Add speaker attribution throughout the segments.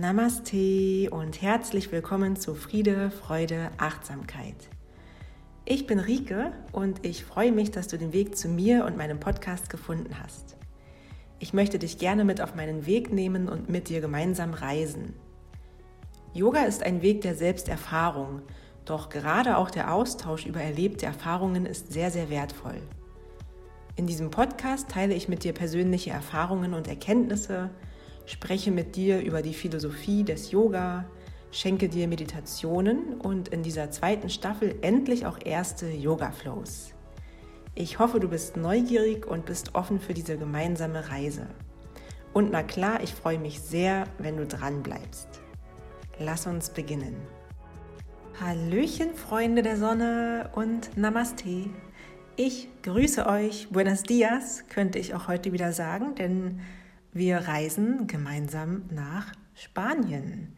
Speaker 1: Namaste und herzlich willkommen zu Friede, Freude, Achtsamkeit. Ich bin Rike und ich freue mich, dass du den Weg zu mir und meinem Podcast gefunden hast. Ich möchte dich gerne mit auf meinen Weg nehmen und mit dir gemeinsam reisen. Yoga ist ein Weg der Selbsterfahrung, doch gerade auch der Austausch über erlebte Erfahrungen ist sehr, sehr wertvoll. In diesem Podcast teile ich mit dir persönliche Erfahrungen und Erkenntnisse, spreche mit dir über die Philosophie des Yoga, schenke dir Meditationen und in dieser zweiten Staffel endlich auch erste Yoga-Flows. Ich hoffe, du bist neugierig und bist offen für diese gemeinsame Reise. Und na klar, ich freue mich sehr, wenn du dran bleibst. Lass uns beginnen. Hallöchen, Freunde der Sonne und Namaste. Ich grüße euch. Buenos dias könnte ich auch heute wieder sagen, denn wir reisen gemeinsam nach Spanien.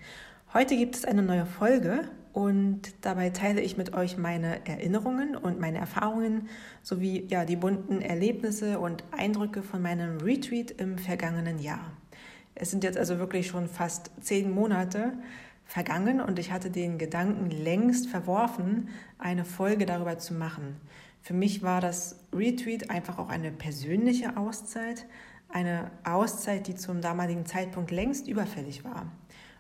Speaker 1: Heute gibt es eine neue Folge und dabei teile ich mit euch meine Erinnerungen und meine Erfahrungen sowie ja, die bunten Erlebnisse und Eindrücke von meinem Retreat im vergangenen Jahr. Es sind jetzt also wirklich schon fast zehn Monate vergangen und ich hatte den Gedanken längst verworfen, eine Folge darüber zu machen. Für mich war das Retreat einfach auch eine persönliche Auszeit, eine Auszeit, die zum damaligen Zeitpunkt längst überfällig war.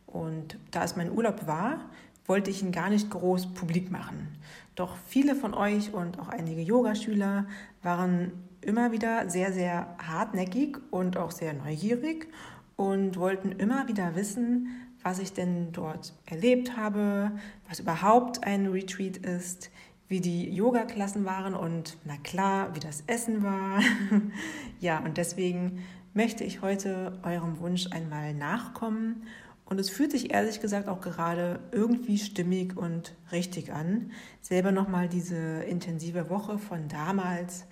Speaker 1: Und da es mein Urlaub war, wollte ich ihn gar nicht groß publik machen. Doch viele von euch und auch einige Yogaschüler waren immer wieder sehr, sehr hartnäckig und auch sehr neugierig und wollten immer wieder wissen, was ich denn dort erlebt habe, was überhaupt ein Retreat ist, wie die Yoga-Klassen waren und na klar, wie das Essen war. ja, und deswegen möchte ich heute eurem Wunsch einmal nachkommen. Und es fühlt sich ehrlich gesagt auch gerade irgendwie stimmig und richtig an, selber nochmal diese intensive Woche von damals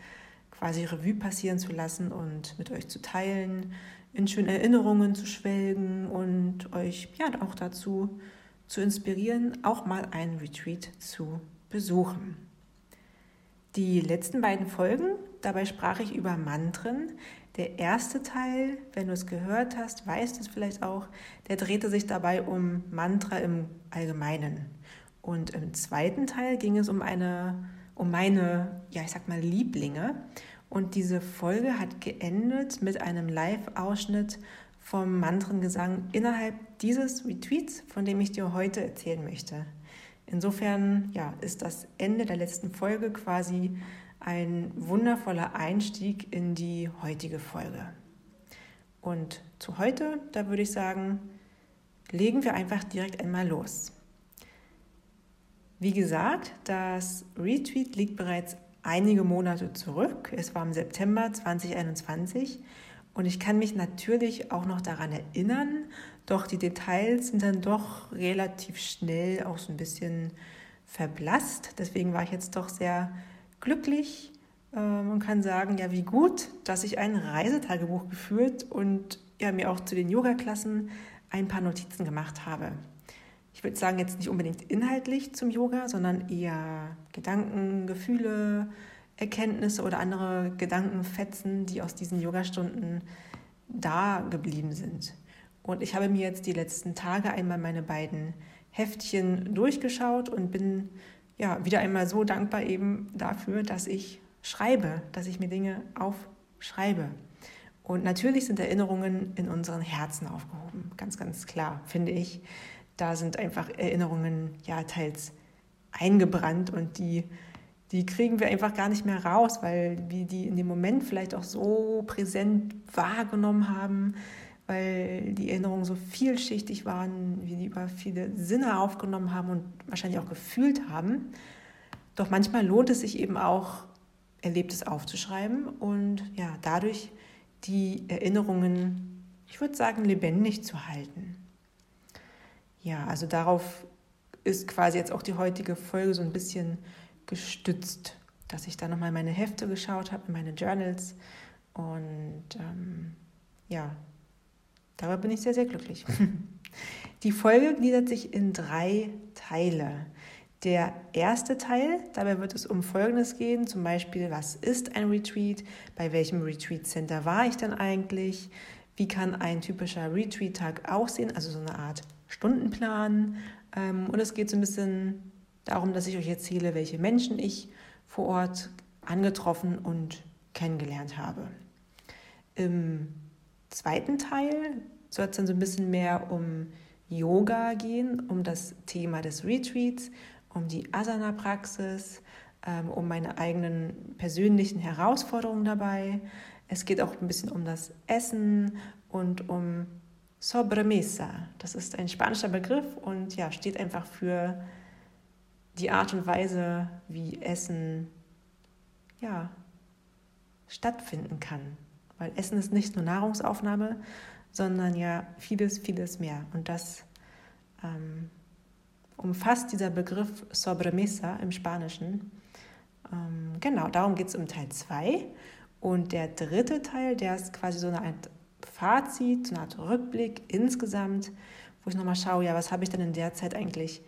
Speaker 1: quasi Revue passieren zu lassen und mit euch zu teilen, in schönen Erinnerungen zu schwelgen und euch ja auch dazu zu inspirieren, auch mal ein Retreat zu besuchen. Die letzten beiden Folgen, dabei sprach ich über Mantren. Der erste Teil, wenn du es gehört hast, weißt du es vielleicht auch, der drehte sich dabei um Mantra im Allgemeinen. Und im zweiten Teil ging es um eine, um meine, ja, ich sag mal, Lieblinge. Und diese Folge hat geendet mit einem Live-Ausschnitt vom Mantrengesang innerhalb dieses Retweets, von dem ich dir heute erzählen möchte. Insofern ja, ist das Ende der letzten Folge quasi ein wundervoller Einstieg in die heutige Folge. Und zu heute, da würde ich sagen, legen wir einfach direkt einmal los. Wie gesagt, das Retweet liegt bereits einige Monate zurück. Es war im September 2021 und ich kann mich natürlich auch noch daran erinnern, doch die Details sind dann doch relativ schnell auch so ein bisschen verblasst. Deswegen war ich jetzt doch sehr glücklich ähm, und kann sagen, ja, wie gut, dass ich ein Reisetagebuch geführt und ja, mir auch zu den Yoga-Klassen ein paar Notizen gemacht habe. Ich würde sagen, jetzt nicht unbedingt inhaltlich zum Yoga, sondern eher Gedanken, Gefühle, Erkenntnisse oder andere Gedankenfetzen, die aus diesen Yogastunden da geblieben sind. Und ich habe mir jetzt die letzten Tage einmal meine beiden Heftchen durchgeschaut und bin ja wieder einmal so dankbar eben dafür, dass ich schreibe, dass ich mir Dinge aufschreibe. Und natürlich sind Erinnerungen in unseren Herzen aufgehoben, ganz, ganz klar, finde ich. Da sind einfach Erinnerungen ja teils eingebrannt und die, die kriegen wir einfach gar nicht mehr raus, weil wir die in dem Moment vielleicht auch so präsent wahrgenommen haben, weil die Erinnerungen so vielschichtig waren, wie die über viele Sinne aufgenommen haben und wahrscheinlich auch gefühlt haben. Doch manchmal lohnt es sich eben auch, Erlebtes aufzuschreiben und ja, dadurch die Erinnerungen, ich würde sagen, lebendig zu halten. Ja, also darauf ist quasi jetzt auch die heutige Folge so ein bisschen gestützt, dass ich da nochmal meine Hefte geschaut habe, meine Journals und ähm, ja, Darüber bin ich sehr, sehr glücklich. Die Folge gliedert sich in drei Teile. Der erste Teil, dabei wird es um Folgendes gehen, zum Beispiel, was ist ein Retreat, bei welchem Retreat Center war ich denn eigentlich, wie kann ein typischer Retreat-Tag aussehen, also so eine Art Stundenplan. Ähm, und es geht so ein bisschen darum, dass ich euch erzähle, welche Menschen ich vor Ort angetroffen und kennengelernt habe. Im zweiten Teil soll es dann so ein bisschen mehr um Yoga gehen, um das Thema des Retreats, um die Asana-Praxis, ähm, um meine eigenen persönlichen Herausforderungen dabei. Es geht auch ein bisschen um das Essen und um Sobremesa. Das ist ein spanischer Begriff und ja, steht einfach für die Art und Weise, wie Essen ja, stattfinden kann. Weil Essen ist nicht nur Nahrungsaufnahme, sondern ja vieles, vieles mehr. Und das ähm, umfasst dieser Begriff Sobremesa im Spanischen. Ähm, genau, darum geht es im Teil 2. Und der dritte Teil, der ist quasi so eine Art Fazit, so eine Art Rückblick insgesamt, wo ich nochmal schaue, ja, was habe ich denn in der Zeit eigentlich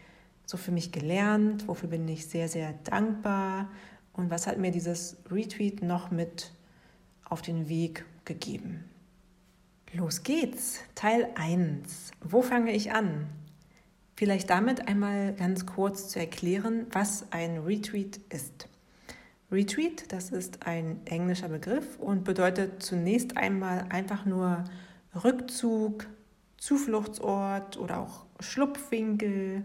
Speaker 1: so für mich gelernt, wofür bin ich sehr, sehr dankbar und was hat mir dieses Retweet noch mit auf den Weg gegeben. Los geht's, Teil 1. Wo fange ich an? Vielleicht damit einmal ganz kurz zu erklären, was ein Retweet ist. Retreat, das ist ein englischer Begriff und bedeutet zunächst einmal einfach nur Rückzug, Zufluchtsort oder auch Schlupfwinkel.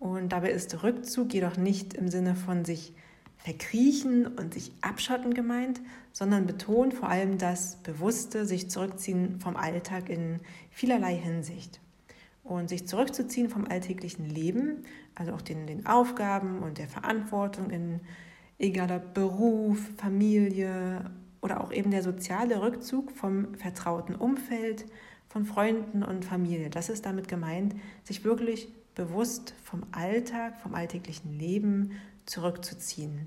Speaker 1: Und dabei ist Rückzug jedoch nicht im Sinne von sich verkriechen und sich abschotten gemeint, sondern betont vor allem das bewusste sich zurückziehen vom Alltag in vielerlei Hinsicht. Und sich zurückzuziehen vom alltäglichen Leben, also auch den, den Aufgaben und der Verantwortung in egal ob Beruf, Familie oder auch eben der soziale Rückzug vom vertrauten Umfeld, von Freunden und Familie. Das ist damit gemeint, sich wirklich bewusst vom Alltag, vom alltäglichen Leben zurückzuziehen.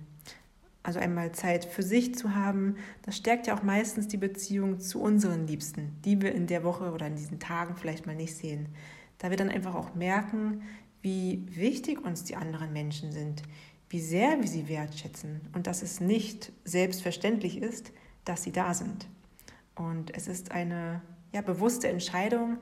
Speaker 1: Also einmal Zeit für sich zu haben, das stärkt ja auch meistens die Beziehung zu unseren Liebsten, die wir in der Woche oder in diesen Tagen vielleicht mal nicht sehen. Da wir dann einfach auch merken, wie wichtig uns die anderen Menschen sind, wie sehr wir sie wertschätzen und dass es nicht selbstverständlich ist, dass sie da sind. Und es ist eine ja, bewusste Entscheidung,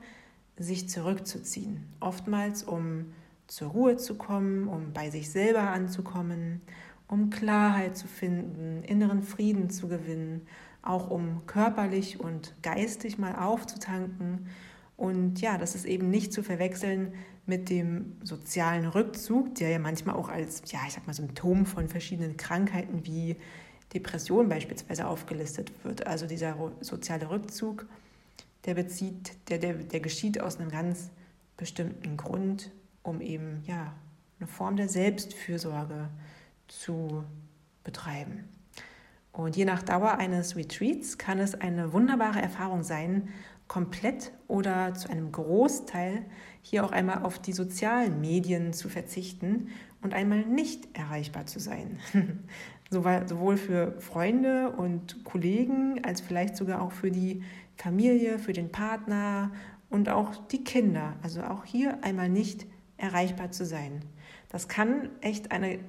Speaker 1: sich zurückzuziehen. Oftmals, um zur Ruhe zu kommen, um bei sich selber anzukommen, um Klarheit zu finden, inneren Frieden zu gewinnen, auch um körperlich und geistig mal aufzutanken. Und ja, das ist eben nicht zu verwechseln mit dem sozialen Rückzug, der ja manchmal auch als, ja, ich sag mal, Symptom von verschiedenen Krankheiten wie Depression beispielsweise aufgelistet wird. Also dieser soziale Rückzug, der bezieht, der, der, der geschieht aus einem ganz bestimmten Grund, um eben ja eine Form der Selbstfürsorge zu betreiben. Und je nach Dauer eines Retreats kann es eine wunderbare Erfahrung sein, komplett oder zu einem Großteil hier auch einmal auf die sozialen Medien zu verzichten und einmal nicht erreichbar zu sein. Sowohl für Freunde und Kollegen als vielleicht sogar auch für die Familie, für den Partner und auch die Kinder. Also auch hier einmal nicht erreichbar zu sein. Das kann echt eine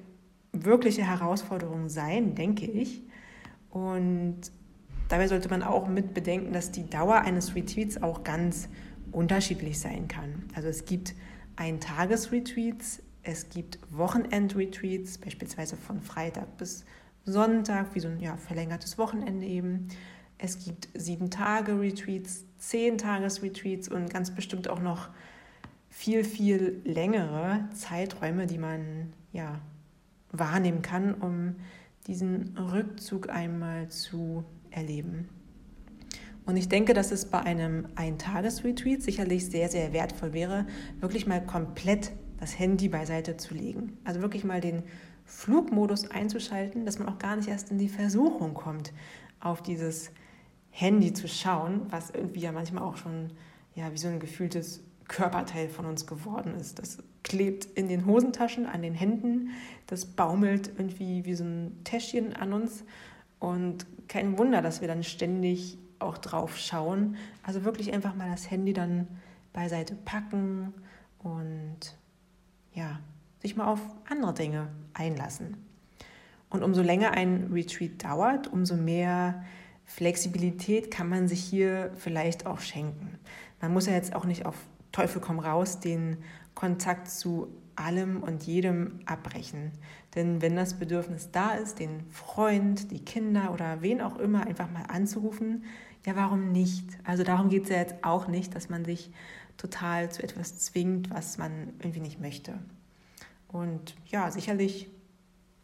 Speaker 1: wirkliche Herausforderung sein, denke ich. Und dabei sollte man auch mit bedenken, dass die Dauer eines Retreats auch ganz unterschiedlich sein kann. Also es gibt Ein-Tages-Retreats, es gibt Wochenend-Retreats, beispielsweise von Freitag bis Sonntag, wie so ein ja, verlängertes Wochenende eben. Es gibt sieben Tage Retreats, zehn Tages Retreats und ganz bestimmt auch noch viel, viel längere Zeiträume, die man ja wahrnehmen kann, um diesen Rückzug einmal zu erleben. Und ich denke, dass es bei einem Eintages-Retreat sicherlich sehr, sehr wertvoll wäre, wirklich mal komplett das Handy beiseite zu legen. Also wirklich mal den Flugmodus einzuschalten, dass man auch gar nicht erst in die Versuchung kommt, auf dieses Handy zu schauen, was irgendwie ja manchmal auch schon ja, wie so ein gefühltes Körperteil von uns geworden ist. Das klebt in den Hosentaschen, an den Händen, das baumelt irgendwie wie so ein Täschchen an uns. Und kein Wunder, dass wir dann ständig auch drauf schauen. Also wirklich einfach mal das Handy dann beiseite packen und ja, sich mal auf andere Dinge einlassen. Und umso länger ein Retreat dauert, umso mehr Flexibilität kann man sich hier vielleicht auch schenken. Man muss ja jetzt auch nicht auf Teufel komm raus den Kontakt zu allem und jedem abbrechen. Denn wenn das Bedürfnis da ist, den Freund, die Kinder oder wen auch immer einfach mal anzurufen, ja, warum nicht? Also darum geht es ja jetzt auch nicht, dass man sich total zu etwas zwingt, was man irgendwie nicht möchte. Und ja, sicherlich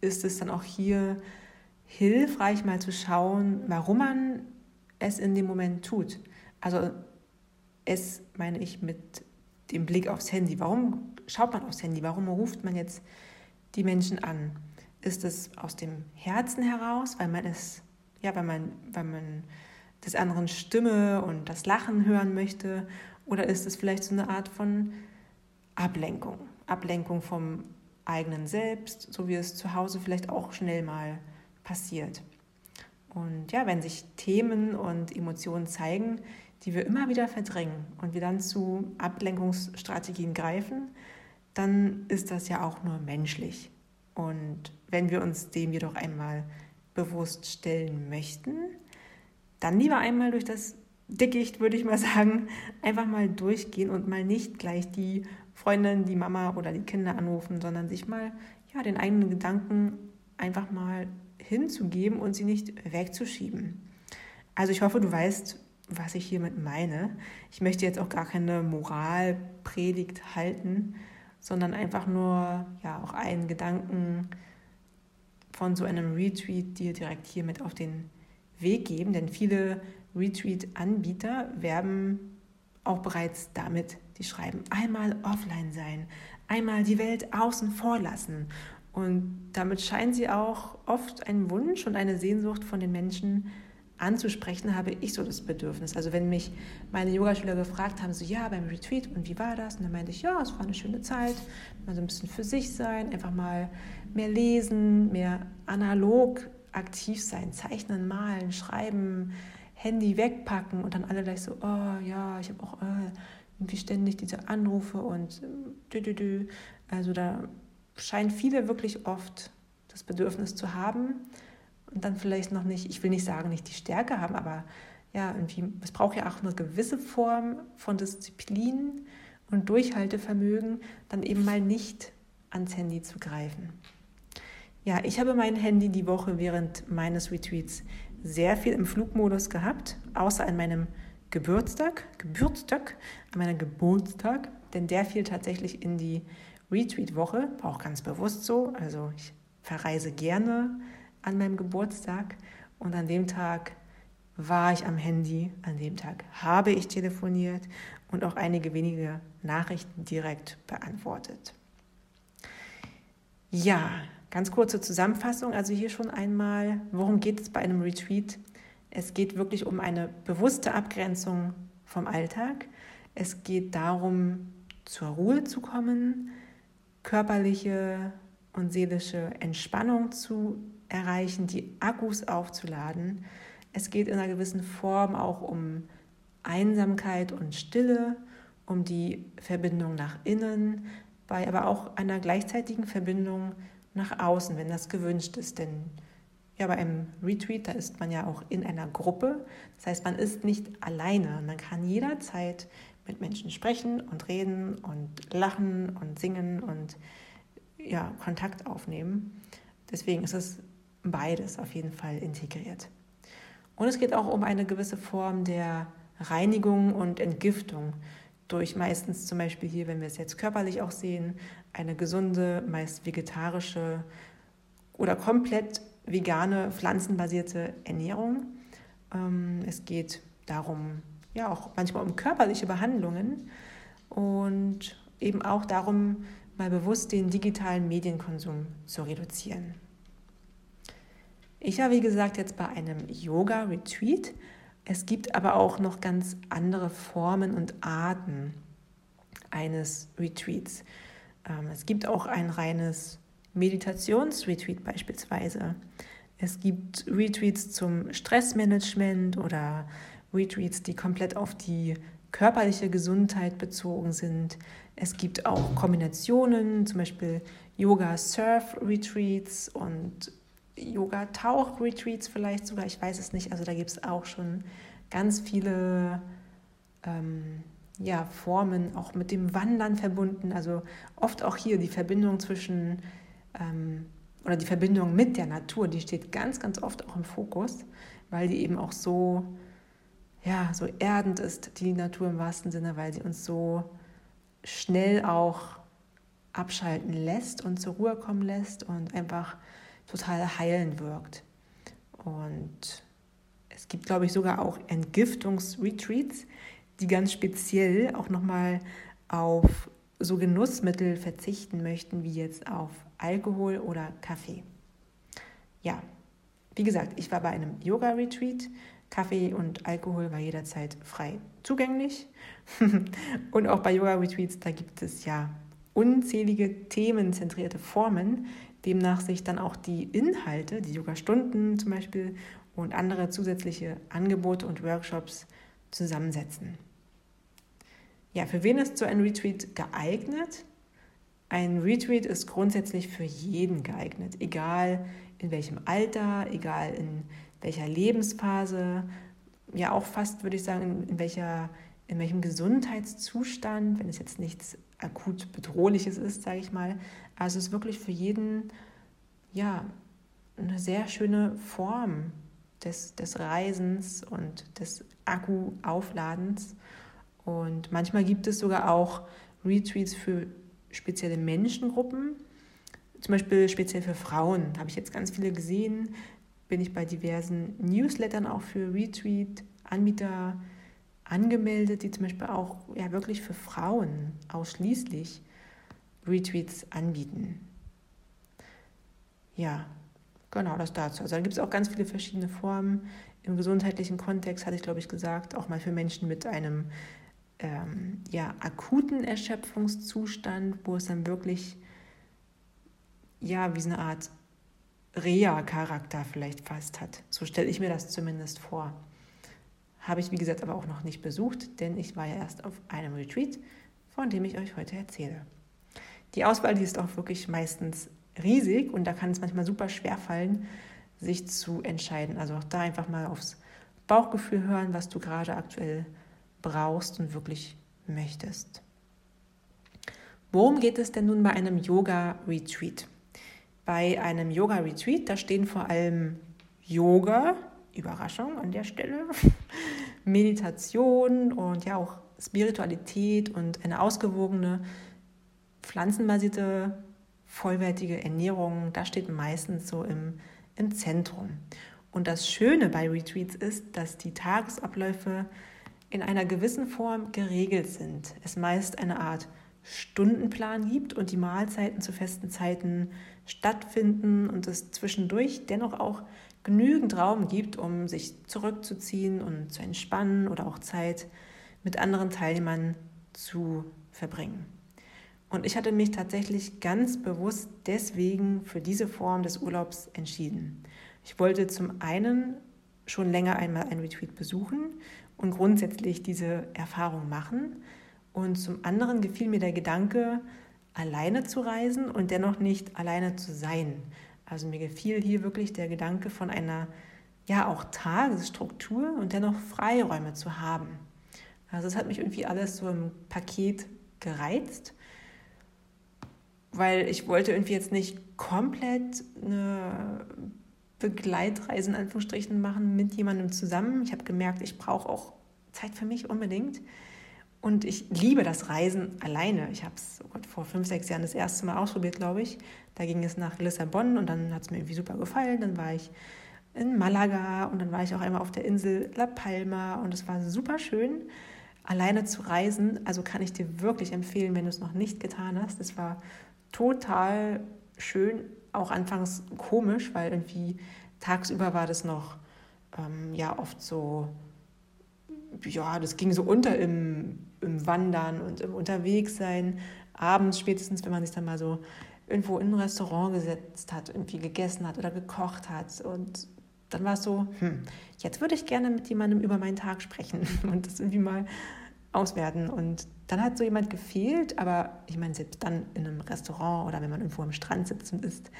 Speaker 1: ist es dann auch hier hilfreich, mal zu schauen, warum man es in dem Moment tut. Also es meine ich mit dem Blick aufs Handy. Warum schaut man aufs Handy? Warum ruft man jetzt die Menschen an? Ist es aus dem Herzen heraus, weil man es, ja, weil man, weil man des anderen Stimme und das Lachen hören möchte? Oder ist es vielleicht so eine Art von Ablenkung? Ablenkung vom eigenen Selbst, so wie es zu Hause vielleicht auch schnell mal passiert. Und ja, wenn sich Themen und Emotionen zeigen, die wir immer wieder verdrängen und wir dann zu Ablenkungsstrategien greifen, dann ist das ja auch nur menschlich. Und wenn wir uns dem jedoch einmal bewusst stellen möchten, dann lieber einmal durch das Dickicht, würde ich mal sagen, einfach mal durchgehen und mal nicht gleich die Freundin, die Mama oder die Kinder anrufen, sondern sich mal ja, den eigenen Gedanken einfach mal hinzugeben und sie nicht wegzuschieben. Also ich hoffe, du weißt, was ich hiermit meine. Ich möchte jetzt auch gar keine Moralpredigt halten, sondern einfach nur ja auch einen Gedanken von so einem Retweet dir direkt hier mit auf den Weg geben, denn viele Retweet-Anbieter werben auch bereits damit, die schreiben einmal offline sein, einmal die Welt außen vor lassen. Und damit scheinen sie auch oft einen Wunsch und eine Sehnsucht von den Menschen anzusprechen, habe ich so das Bedürfnis. Also wenn mich meine Yogaschüler gefragt haben, so ja, beim Retreat und wie war das? Und dann meinte ich, ja, es war eine schöne Zeit, mal so ein bisschen für sich sein, einfach mal mehr lesen, mehr analog aktiv sein, zeichnen, malen, schreiben, Handy wegpacken und dann alle gleich so, oh ja, ich habe auch äh, irgendwie ständig diese Anrufe und dü, dü, dü. also da scheinen viele wirklich oft das Bedürfnis zu haben und dann vielleicht noch nicht, ich will nicht sagen, nicht die Stärke haben, aber ja, irgendwie, es braucht ja auch eine gewisse Form von Disziplin und Durchhaltevermögen, dann eben mal nicht ans Handy zu greifen. Ja, ich habe mein Handy die Woche während meines Retweets sehr viel im Flugmodus gehabt, außer an meinem Geburtstag, Geburtstag, an meinem Geburtstag, denn der fiel tatsächlich in die Retweet-Woche, auch ganz bewusst so. Also ich verreise gerne an meinem Geburtstag und an dem Tag war ich am Handy, an dem Tag habe ich telefoniert und auch einige wenige Nachrichten direkt beantwortet. Ja, ganz kurze Zusammenfassung. Also hier schon einmal, worum geht es bei einem Retreat? Es geht wirklich um eine bewusste Abgrenzung vom Alltag. Es geht darum, zur Ruhe zu kommen, körperliche und seelische Entspannung zu erreichen, die Akkus aufzuladen. Es geht in einer gewissen Form auch um Einsamkeit und Stille, um die Verbindung nach innen, bei aber auch einer gleichzeitigen Verbindung nach außen, wenn das gewünscht ist. Denn ja, bei einem Retreat, da ist man ja auch in einer Gruppe. Das heißt, man ist nicht alleine. Man kann jederzeit mit Menschen sprechen und reden und lachen und singen und ja, Kontakt aufnehmen. Deswegen ist es beides auf jeden Fall integriert. Und es geht auch um eine gewisse Form der Reinigung und Entgiftung durch meistens zum Beispiel hier, wenn wir es jetzt körperlich auch sehen, eine gesunde, meist vegetarische oder komplett vegane, pflanzenbasierte Ernährung. Ähm, es geht darum, ja auch manchmal um körperliche Behandlungen und eben auch darum, mal bewusst den digitalen Medienkonsum zu reduzieren. Ich war, wie gesagt, jetzt bei einem Yoga-Retreat. Es gibt aber auch noch ganz andere Formen und Arten eines Retreats. Ähm, es gibt auch ein reines Meditationsretreat beispielsweise. Es gibt Retreats zum Stressmanagement oder Retreats, die komplett auf die körperliche Gesundheit bezogen sind. Es gibt auch Kombinationen, zum Beispiel Yoga-Surf-Retreats und Yoga-Tauch-Retreats vielleicht sogar, ich weiß es nicht. Also da gibt es auch schon ganz viele ähm, ja, Formen, auch mit dem Wandern verbunden. Also oft auch hier die Verbindung zwischen ähm, oder die Verbindung mit der Natur, die steht ganz, ganz oft auch im Fokus, weil die eben auch so, ja, so erdend ist, die Natur im wahrsten Sinne, weil sie uns so schnell auch abschalten lässt und zur Ruhe kommen lässt und einfach total heilend wirkt. Und es gibt, glaube ich, sogar auch Entgiftungsretreats, die ganz speziell auch nochmal auf so Genussmittel verzichten möchten, wie jetzt auf Alkohol oder Kaffee. Ja, wie gesagt, ich war bei einem Yoga-Retreat. Kaffee und Alkohol war jederzeit frei zugänglich. und auch bei Yoga-Retreats, da gibt es ja unzählige themenzentrierte Formen, demnach sich dann auch die Inhalte, die Yoga-Stunden zum Beispiel und andere zusätzliche Angebote und Workshops zusammensetzen. Ja, für wen ist so ein Retreat geeignet? Ein Retreat ist grundsätzlich für jeden geeignet, egal in welchem Alter, egal in welcher Lebensphase, ja auch fast würde ich sagen, in, welcher, in welchem Gesundheitszustand, wenn es jetzt nichts akut bedrohliches ist, sage ich mal. Also es ist wirklich für jeden ja eine sehr schöne Form des, des Reisens und des Akkuaufladens. Und manchmal gibt es sogar auch Retreats für spezielle Menschengruppen, zum Beispiel speziell für Frauen. Habe ich jetzt ganz viele gesehen, bin ich bei diversen Newslettern auch für Retweet-Anbieter angemeldet, die zum Beispiel auch ja, wirklich für Frauen ausschließlich Retweets anbieten. Ja, genau, das dazu. Also da gibt es auch ganz viele verschiedene Formen. Im gesundheitlichen Kontext hatte ich, glaube ich, gesagt, auch mal für Menschen mit einem ähm, ja, akuten Erschöpfungszustand, wo es dann wirklich ja, wie so eine Art Rea-Charakter vielleicht fast hat. So stelle ich mir das zumindest vor. Habe ich, wie gesagt, aber auch noch nicht besucht, denn ich war ja erst auf einem Retreat, von dem ich euch heute erzähle. Die Auswahl, die ist auch wirklich meistens riesig und da kann es manchmal super schwer fallen, sich zu entscheiden. Also auch da einfach mal aufs Bauchgefühl hören, was du gerade aktuell brauchst und wirklich möchtest. Worum geht es denn nun bei einem Yoga-Retreat? Bei einem Yoga-Retreat, da stehen vor allem Yoga, Überraschung an der Stelle, Meditation und ja auch Spiritualität und eine ausgewogene, pflanzenbasierte, vollwertige Ernährung, das steht meistens so im, im Zentrum. Und das Schöne bei Retreats ist, dass die Tagesabläufe in einer gewissen Form geregelt sind. Es meist eine Art Stundenplan gibt und die Mahlzeiten zu festen Zeiten stattfinden und es zwischendurch dennoch auch genügend Raum gibt, um sich zurückzuziehen und zu entspannen oder auch Zeit mit anderen Teilnehmern zu verbringen. Und ich hatte mich tatsächlich ganz bewusst deswegen für diese Form des Urlaubs entschieden. Ich wollte zum einen schon länger einmal ein Retreat besuchen und grundsätzlich diese Erfahrung machen. Und zum anderen gefiel mir der Gedanke, alleine zu reisen und dennoch nicht alleine zu sein. Also mir gefiel hier wirklich der Gedanke von einer ja auch Tagesstruktur und dennoch Freiräume zu haben. Also es hat mich irgendwie alles so im Paket gereizt, weil ich wollte irgendwie jetzt nicht komplett eine Begleitreisen in Anführungsstrichen machen mit jemandem zusammen. Ich habe gemerkt, ich brauche auch Zeit für mich unbedingt. Und ich liebe das Reisen alleine. Ich habe es oh vor fünf, sechs Jahren das erste Mal ausprobiert, glaube ich. Da ging es nach Lissabon und dann hat es mir irgendwie super gefallen. Dann war ich in Malaga und dann war ich auch einmal auf der Insel La Palma und es war super schön, alleine zu reisen. Also kann ich dir wirklich empfehlen, wenn du es noch nicht getan hast. Es war total schön, auch anfangs komisch, weil irgendwie tagsüber war das noch ähm, ja oft so, ja, das ging so unter im, im Wandern und im Unterwegssein. Abends spätestens, wenn man sich dann mal so irgendwo in ein Restaurant gesetzt hat, irgendwie gegessen hat oder gekocht hat. Und dann war es so, hm, jetzt würde ich gerne mit jemandem über meinen Tag sprechen und das irgendwie mal auswerten. Und dann hat so jemand gefehlt, aber ich meine, selbst dann in einem Restaurant oder wenn man irgendwo am Strand sitzt und isst,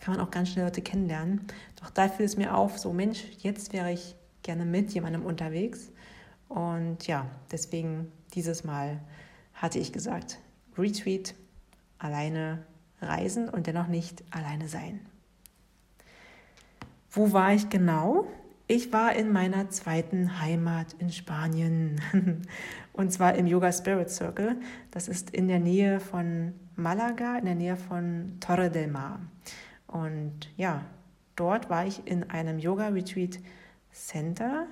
Speaker 1: kann man auch ganz schnell Leute kennenlernen. Doch da fiel es mir auf, so Mensch, jetzt wäre ich gerne mit jemandem unterwegs. Und ja, deswegen dieses Mal hatte ich gesagt, Retreat, alleine reisen und dennoch nicht alleine sein. Wo war ich genau? Ich war in meiner zweiten Heimat in Spanien und zwar im Yoga Spirit Circle. Das ist in der Nähe von Malaga, in der Nähe von Torre del Mar. Und ja, dort war ich in einem Yoga Retreat Center,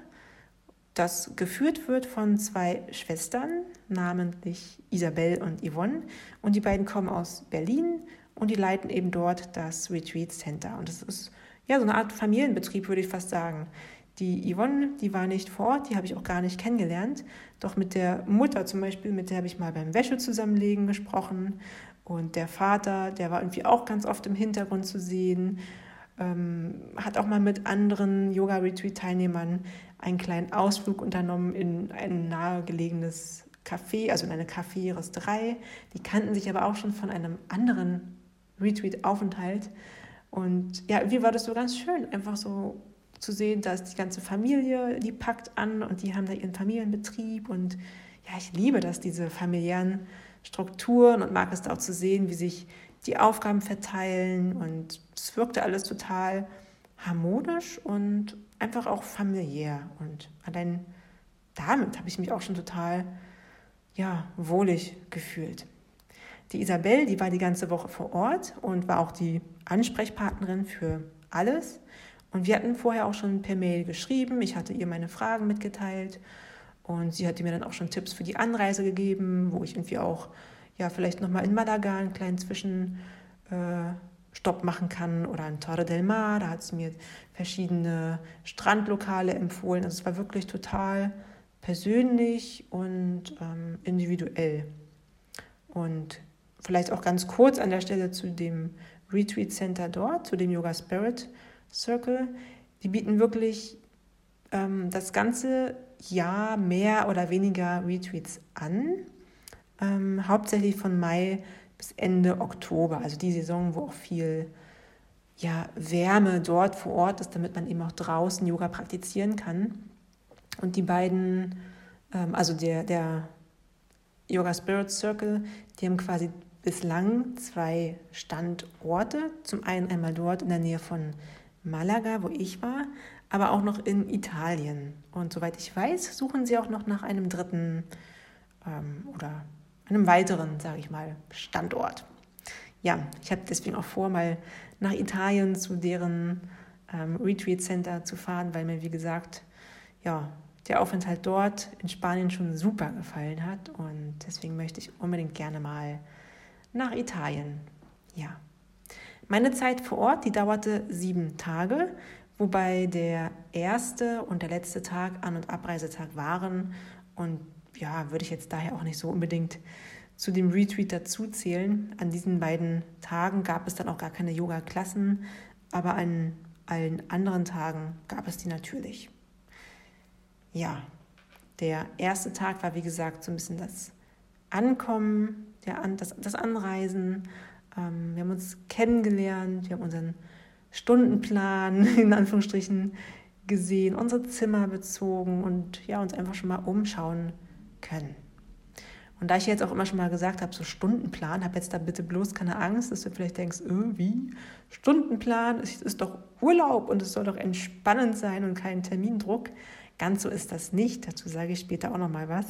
Speaker 1: das geführt wird von zwei Schwestern, namentlich Isabel und Yvonne. Und die beiden kommen aus Berlin und die leiten eben dort das Retreat Center. Und es ist ja, so eine Art Familienbetrieb, würde ich fast sagen. Die Yvonne, die war nicht vor Ort, die habe ich auch gar nicht kennengelernt. Doch mit der Mutter zum Beispiel, mit der habe ich mal beim Wäsche zusammenlegen gesprochen. Und der Vater, der war irgendwie auch ganz oft im Hintergrund zu sehen. Ähm, hat auch mal mit anderen Yoga-Retreat-Teilnehmern einen kleinen Ausflug unternommen in ein nahegelegenes Café, also in eine Café-Rösterei. Die kannten sich aber auch schon von einem anderen Retreat-Aufenthalt. Und ja, wie war das so ganz schön, einfach so zu sehen, dass die ganze Familie, die packt an und die haben da ihren Familienbetrieb. Und ja, ich liebe das, diese familiären Strukturen und mag es da auch zu sehen, wie sich die Aufgaben verteilen. Und es wirkte alles total harmonisch und einfach auch familiär. Und allein damit habe ich mich auch schon total ja, wohlig gefühlt. Die Isabel, die war die ganze Woche vor Ort und war auch die Ansprechpartnerin für alles. Und wir hatten vorher auch schon per Mail geschrieben. Ich hatte ihr meine Fragen mitgeteilt und sie hatte mir dann auch schon Tipps für die Anreise gegeben, wo ich irgendwie auch ja vielleicht nochmal in Malaga einen kleinen Zwischenstopp äh, machen kann oder in Torre del Mar. Da hat sie mir verschiedene Strandlokale empfohlen. Also es war wirklich total persönlich und ähm, individuell. Und vielleicht auch ganz kurz an der Stelle zu dem Retreat Center dort, zu dem Yoga Spirit Circle. Die bieten wirklich ähm, das ganze Jahr mehr oder weniger Retreats an, ähm, hauptsächlich von Mai bis Ende Oktober, also die Saison, wo auch viel ja, Wärme dort vor Ort ist, damit man eben auch draußen Yoga praktizieren kann. Und die beiden, ähm, also der, der Yoga Spirit Circle, die haben quasi bislang zwei Standorte. Zum einen einmal dort in der Nähe von Malaga, wo ich war, aber auch noch in Italien. Und soweit ich weiß, suchen sie auch noch nach einem dritten ähm, oder einem weiteren, sage ich mal, Standort. Ja, ich habe deswegen auch vor, mal nach Italien zu deren ähm, Retreat Center zu fahren, weil mir, wie gesagt, ja, der Aufenthalt dort in Spanien schon super gefallen hat. Und deswegen möchte ich unbedingt gerne mal nach Italien. Ja. Meine Zeit vor Ort, die dauerte sieben Tage, wobei der erste und der letzte Tag An- und Abreisetag waren. Und ja, würde ich jetzt daher auch nicht so unbedingt zu dem Retreat dazu zählen. An diesen beiden Tagen gab es dann auch gar keine Yoga-Klassen, aber an allen anderen Tagen gab es die natürlich. Ja, der erste Tag war wie gesagt so ein bisschen das Ankommen, der, das, das Anreisen. Ähm, wir haben uns kennengelernt, wir haben unseren Stundenplan in Anführungsstrichen gesehen, unsere Zimmer bezogen und ja, uns einfach schon mal umschauen können. Und da ich jetzt auch immer schon mal gesagt habe, so Stundenplan, habe jetzt da bitte bloß keine Angst, dass du vielleicht denkst, äh, wie? Stundenplan, es ist doch Urlaub und es soll doch entspannend sein und kein Termindruck. Ganz so ist das nicht. Dazu sage ich später auch noch mal was.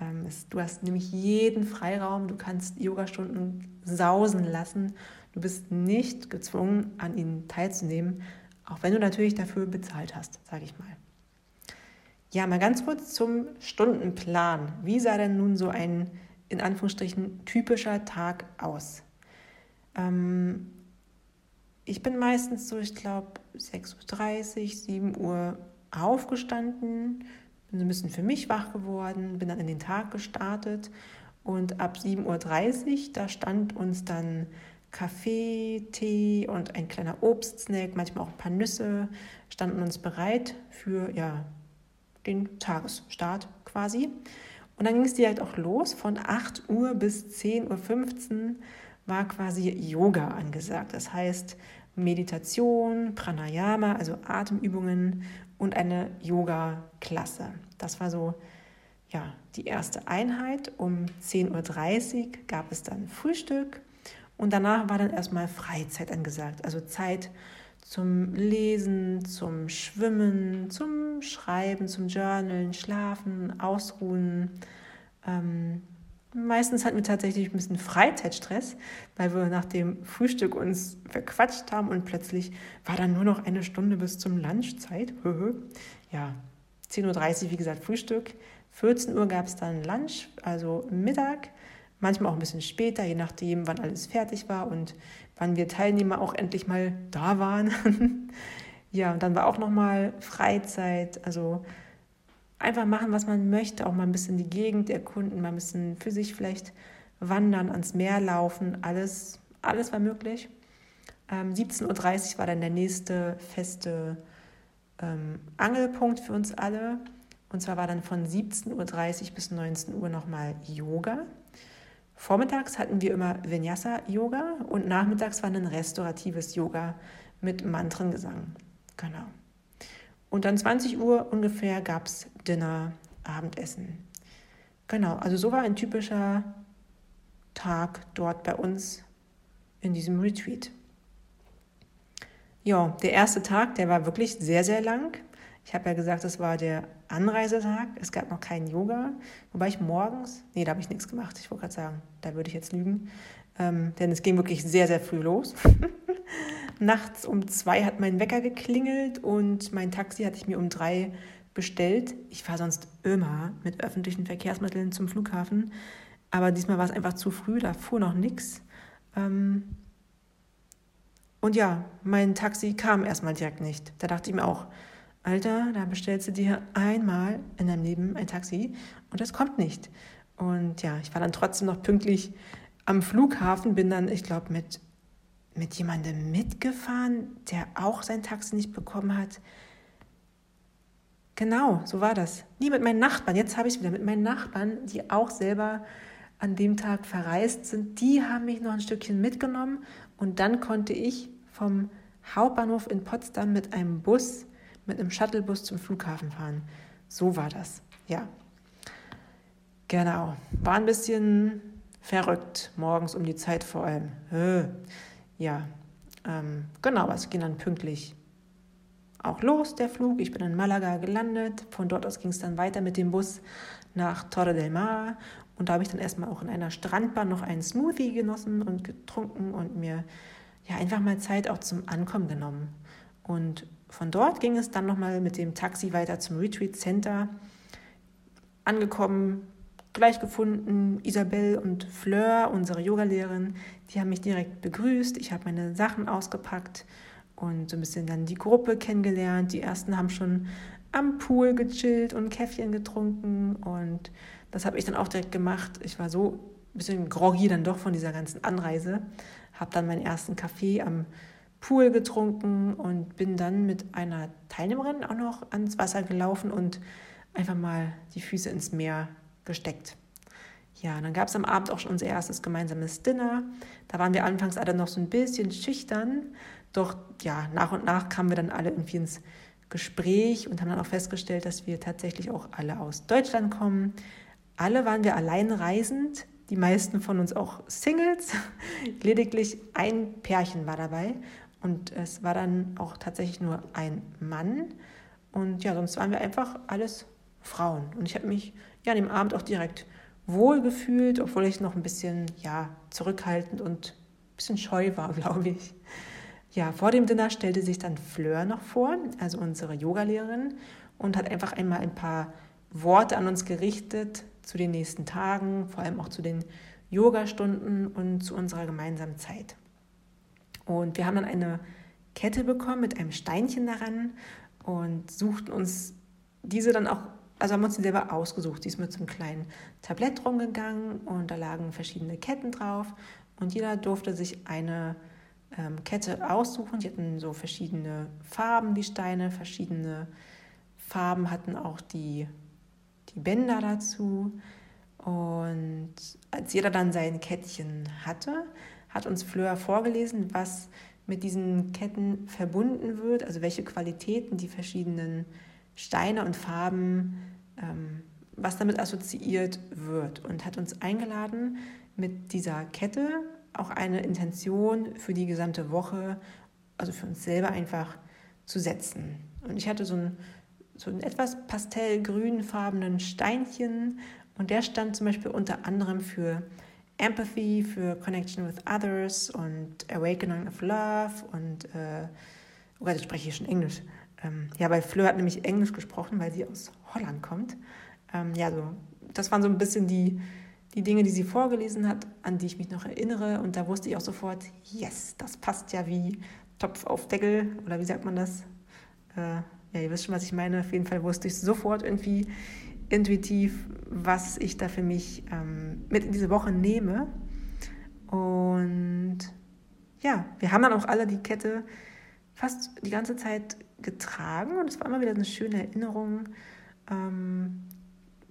Speaker 1: Ähm, du hast nämlich jeden Freiraum, du kannst Yogastunden sausen lassen. Du bist nicht gezwungen, an ihnen teilzunehmen, auch wenn du natürlich dafür bezahlt hast, sage ich mal. Ja, mal ganz kurz zum Stundenplan. Wie sah denn nun so ein in Anführungsstrichen typischer Tag aus? Ähm, ich bin meistens so, ich glaube, 6.30 Uhr, 7 Uhr aufgestanden, bin so ein bisschen für mich wach geworden, bin dann in den Tag gestartet und ab 7.30 Uhr, da stand uns dann Kaffee, Tee und ein kleiner Obstsnack, manchmal auch ein paar Nüsse, standen uns bereit für ja, den Tagesstart quasi. Und dann ging es direkt auch los. Von 8 Uhr bis 10.15 Uhr war quasi Yoga angesagt. Das heißt, Meditation, Pranayama, also Atemübungen und eine Yoga-Klasse. Das war so ja, die erste Einheit. Um 10.30 Uhr gab es dann Frühstück und danach war dann erstmal Freizeit angesagt. Also Zeit zum Lesen, zum Schwimmen, zum Schreiben, zum Journalen, Schlafen, Ausruhen. Ähm, meistens hatten wir tatsächlich ein bisschen Freizeitstress, weil wir nach dem Frühstück uns verquatscht haben und plötzlich war dann nur noch eine Stunde bis zum Lunchzeit. ja, 10.30 Uhr, wie gesagt, Frühstück. 14 Uhr gab es dann Lunch, also Mittag, manchmal auch ein bisschen später, je nachdem, wann alles fertig war und wann wir Teilnehmer auch endlich mal da waren. ja, und dann war auch nochmal Freizeit, also einfach machen, was man möchte, auch mal ein bisschen die Gegend erkunden, mal ein bisschen für sich vielleicht wandern, ans Meer laufen, alles, alles war möglich. Ähm, 17.30 Uhr war dann der nächste feste ähm, Angelpunkt für uns alle. Und zwar war dann von 17.30 Uhr bis 19 Uhr nochmal Yoga. Vormittags hatten wir immer Vinyasa-Yoga und nachmittags war dann restauratives Yoga mit Mantrengesang. Genau. Und dann 20 Uhr ungefähr gab es Dinner, Abendessen. Genau, also so war ein typischer Tag dort bei uns in diesem Retreat. Ja, der erste Tag, der war wirklich sehr, sehr lang. Ich habe ja gesagt, es war der Anreisetag. Es gab noch keinen Yoga. Wobei ich morgens, nee, da habe ich nichts gemacht. Ich wollte gerade sagen, da würde ich jetzt lügen. Ähm, denn es ging wirklich sehr, sehr früh los. Nachts um zwei hat mein Wecker geklingelt und mein Taxi hatte ich mir um drei bestellt. Ich fahre sonst immer mit öffentlichen Verkehrsmitteln zum Flughafen. Aber diesmal war es einfach zu früh, da fuhr noch nichts. Ähm, und ja, mein Taxi kam erstmal direkt nicht. Da dachte ich mir auch, Alter, da bestellst du dir einmal in deinem Leben ein Taxi und das kommt nicht. Und ja, ich war dann trotzdem noch pünktlich am Flughafen, bin dann, ich glaube, mit mit jemandem mitgefahren, der auch sein Taxi nicht bekommen hat. Genau, so war das. Nie mit meinen Nachbarn. Jetzt habe ich es wieder mit meinen Nachbarn, die auch selber an dem Tag verreist sind. Die haben mich noch ein Stückchen mitgenommen und dann konnte ich vom Hauptbahnhof in Potsdam mit einem Bus, mit einem Shuttlebus zum Flughafen fahren. So war das. Ja. Genau. War ein bisschen verrückt, morgens um die Zeit vor allem ja, ähm, genau, aber es ging dann pünktlich auch los, der Flug. Ich bin in Malaga gelandet. Von dort aus ging es dann weiter mit dem Bus nach Torre del Mar. Und da habe ich dann erstmal auch in einer Strandbar noch einen Smoothie genossen und getrunken und mir ja einfach mal Zeit auch zum Ankommen genommen. Und von dort ging es dann nochmal mit dem Taxi weiter zum Retreat Center. Angekommen gleich gefunden. Isabel und Fleur, unsere Yogalehrerin, die haben mich direkt begrüßt. Ich habe meine Sachen ausgepackt und so ein bisschen dann die Gruppe kennengelernt. Die ersten haben schon am Pool gechillt und Käffchen getrunken und das habe ich dann auch direkt gemacht. Ich war so ein bisschen groggy dann doch von dieser ganzen Anreise, habe dann meinen ersten Kaffee am Pool getrunken und bin dann mit einer Teilnehmerin auch noch ans Wasser gelaufen und einfach mal die Füße ins Meer gesteckt. Ja, dann gab es am Abend auch schon unser erstes gemeinsames Dinner. Da waren wir anfangs alle noch so ein bisschen schüchtern, doch ja, nach und nach kamen wir dann alle irgendwie ins Gespräch und haben dann auch festgestellt, dass wir tatsächlich auch alle aus Deutschland kommen. Alle waren wir allein reisend, die meisten von uns auch Singles. Lediglich ein Pärchen war dabei und es war dann auch tatsächlich nur ein Mann. Und ja, sonst waren wir einfach alles Frauen. Und ich habe mich ja an dem Abend auch direkt wohl gefühlt, obwohl ich noch ein bisschen ja, zurückhaltend und ein bisschen scheu war, glaube ich. Ja, vor dem Dinner stellte sich dann Fleur noch vor, also unsere Yogalehrerin, und hat einfach einmal ein paar Worte an uns gerichtet zu den nächsten Tagen, vor allem auch zu den Yogastunden und zu unserer gemeinsamen Zeit. Und wir haben dann eine Kette bekommen mit einem Steinchen daran und suchten uns diese dann auch also haben uns die selber ausgesucht. Die ist mit so einem kleinen Tablett rumgegangen und da lagen verschiedene Ketten drauf und jeder durfte sich eine ähm, Kette aussuchen. Die hatten so verschiedene Farben, die Steine, verschiedene Farben hatten auch die, die Bänder dazu. Und als jeder dann sein Kettchen hatte, hat uns Fleur vorgelesen, was mit diesen Ketten verbunden wird, also welche Qualitäten die verschiedenen Steine und Farben, ähm, was damit assoziiert wird und hat uns eingeladen, mit dieser Kette auch eine Intention für die gesamte Woche, also für uns selber einfach zu setzen. Und ich hatte so ein so einen etwas pastellgrünfarbenen Steinchen und der stand zum Beispiel unter anderem für Empathy, für Connection with Others und Awakening of Love und, äh, oh Gott, jetzt spreche ich schon Englisch. Ähm, ja, weil Fleur hat nämlich Englisch gesprochen, weil sie aus Holland kommt. Ähm, ja, so, das waren so ein bisschen die, die Dinge, die sie vorgelesen hat, an die ich mich noch erinnere. Und da wusste ich auch sofort, yes, das passt ja wie Topf auf Deckel oder wie sagt man das? Äh, ja, ihr wisst schon, was ich meine. Auf jeden Fall wusste ich sofort irgendwie intuitiv, was ich da für mich ähm, mit in diese Woche nehme. Und ja, wir haben dann auch alle die Kette fast die ganze Zeit getragen und es war immer wieder eine schöne Erinnerung ähm,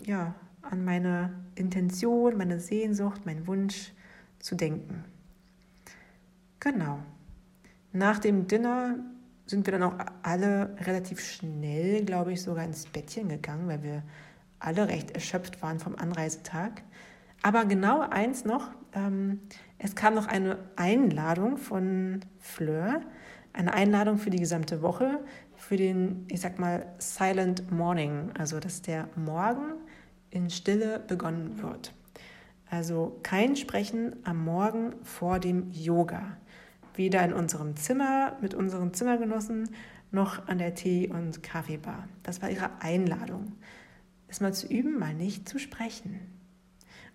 Speaker 1: ja, an meine Intention, meine Sehnsucht, meinen Wunsch zu denken. Genau. Nach dem Dinner sind wir dann auch alle relativ schnell, glaube ich, sogar ins Bettchen gegangen, weil wir alle recht erschöpft waren vom Anreisetag. Aber genau eins noch, ähm, es kam noch eine Einladung von Fleur, eine Einladung für die gesamte Woche, für den, ich sag mal, Silent Morning, also dass der Morgen in Stille begonnen wird. Also kein Sprechen am Morgen vor dem Yoga weder in unserem Zimmer mit unseren Zimmergenossen noch an der Tee- und Kaffeebar. Das war ihre Einladung, es mal zu üben, mal nicht zu sprechen.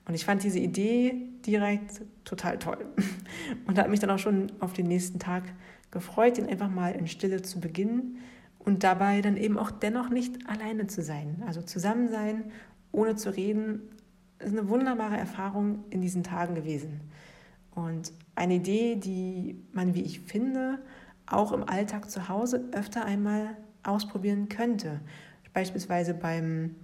Speaker 1: Und ich fand diese Idee direkt total toll und habe mich dann auch schon auf den nächsten Tag gefreut, den einfach mal in Stille zu beginnen und dabei dann eben auch dennoch nicht alleine zu sein. Also zusammen sein, ohne zu reden, ist eine wunderbare Erfahrung in diesen Tagen gewesen. Und eine Idee, die man, wie ich finde, auch im Alltag zu Hause öfter einmal ausprobieren könnte. Beispielsweise beim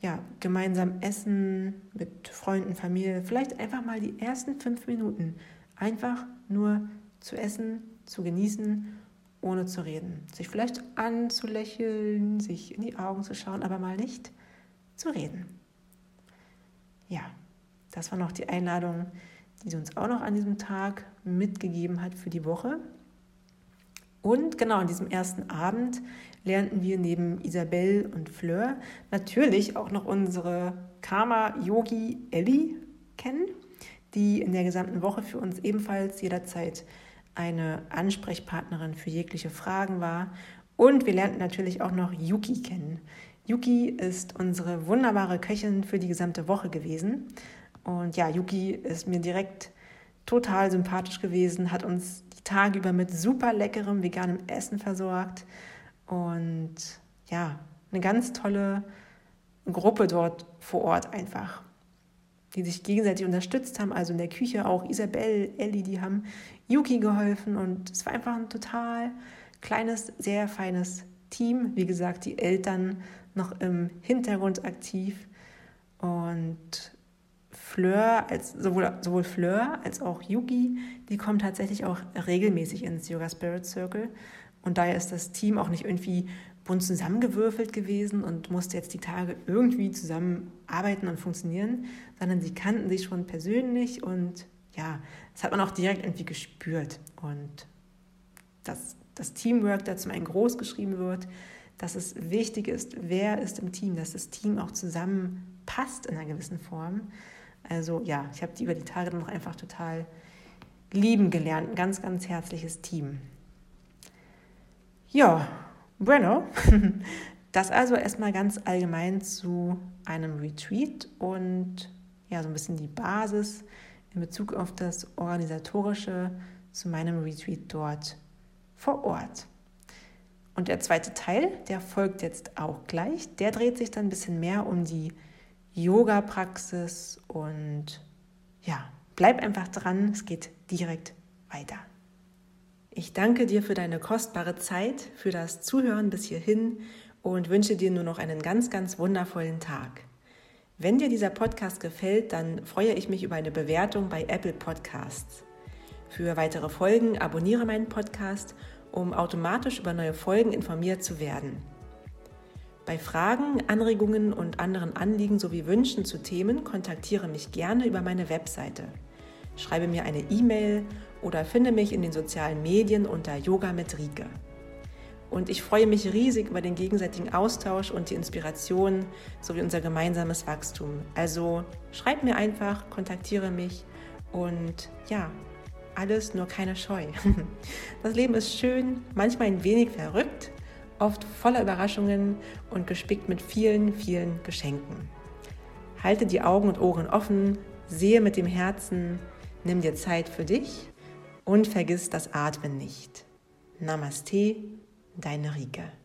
Speaker 1: ja, gemeinsam Essen mit Freunden, Familie. Vielleicht einfach mal die ersten fünf Minuten einfach nur zu essen, zu genießen, ohne zu reden. Sich vielleicht anzulächeln, sich in die Augen zu schauen, aber mal nicht zu reden. Ja, das war noch die Einladung, die sie uns auch noch an diesem Tag mitgegeben hat für die Woche. Und genau an diesem ersten Abend lernten wir neben Isabelle und Fleur natürlich auch noch unsere Karma-Yogi Ellie kennen, die in der gesamten Woche für uns ebenfalls jederzeit eine Ansprechpartnerin für jegliche Fragen war. Und wir lernten natürlich auch noch Yuki kennen. Yuki ist unsere wunderbare Köchin für die gesamte Woche gewesen. Und ja, Yuki ist mir direkt total sympathisch gewesen, hat uns die Tage über mit super leckerem veganem Essen versorgt. Und ja, eine ganz tolle Gruppe dort vor Ort einfach, die sich gegenseitig unterstützt haben, also in der Küche auch Isabelle, Ellie, die haben Yuki geholfen. Und es war einfach ein total kleines, sehr feines Team. Wie gesagt, die Eltern noch im Hintergrund aktiv. Und Fleur, als, sowohl, sowohl Fleur als auch Yuki, die kommen tatsächlich auch regelmäßig ins Yoga Spirit Circle. Und daher ist das Team auch nicht irgendwie bunt zusammengewürfelt gewesen und musste jetzt die Tage irgendwie zusammen arbeiten und funktionieren, sondern sie kannten sich schon persönlich und ja, das hat man auch direkt irgendwie gespürt. Und dass das Teamwork da zum einen groß geschrieben wird, dass es wichtig ist, wer ist im Team, dass das Team auch zusammenpasst in einer gewissen Form. Also ja, ich habe die über die Tage dann noch einfach total lieben gelernt. Ein ganz, ganz herzliches Team. Ja, bueno. Das also erstmal ganz allgemein zu einem Retreat und ja, so ein bisschen die Basis in Bezug auf das Organisatorische zu meinem Retreat dort vor Ort. Und der zweite Teil, der folgt jetzt auch gleich. Der dreht sich dann ein bisschen mehr um die Yoga-Praxis und ja, bleib einfach dran, es geht direkt weiter. Ich danke dir für deine kostbare Zeit, für das Zuhören bis hierhin und wünsche dir nur noch einen ganz, ganz wundervollen Tag. Wenn dir dieser Podcast gefällt, dann freue ich mich über eine Bewertung bei Apple Podcasts. Für weitere Folgen abonniere meinen Podcast, um automatisch über neue Folgen informiert zu werden. Bei Fragen, Anregungen und anderen Anliegen sowie Wünschen zu Themen kontaktiere mich gerne über meine Webseite. Schreibe mir eine E-Mail oder finde mich in den sozialen Medien unter Yoga mit Rike. Und ich freue mich riesig über den gegenseitigen Austausch und die Inspiration sowie unser gemeinsames Wachstum. Also schreib mir einfach, kontaktiere mich und ja, alles nur keine Scheu. Das Leben ist schön, manchmal ein wenig verrückt, oft voller Überraschungen und gespickt mit vielen, vielen Geschenken. Halte die Augen und Ohren offen, sehe mit dem Herzen, nimm dir Zeit für dich und vergiss das Atmen nicht. Namaste, deine Rike.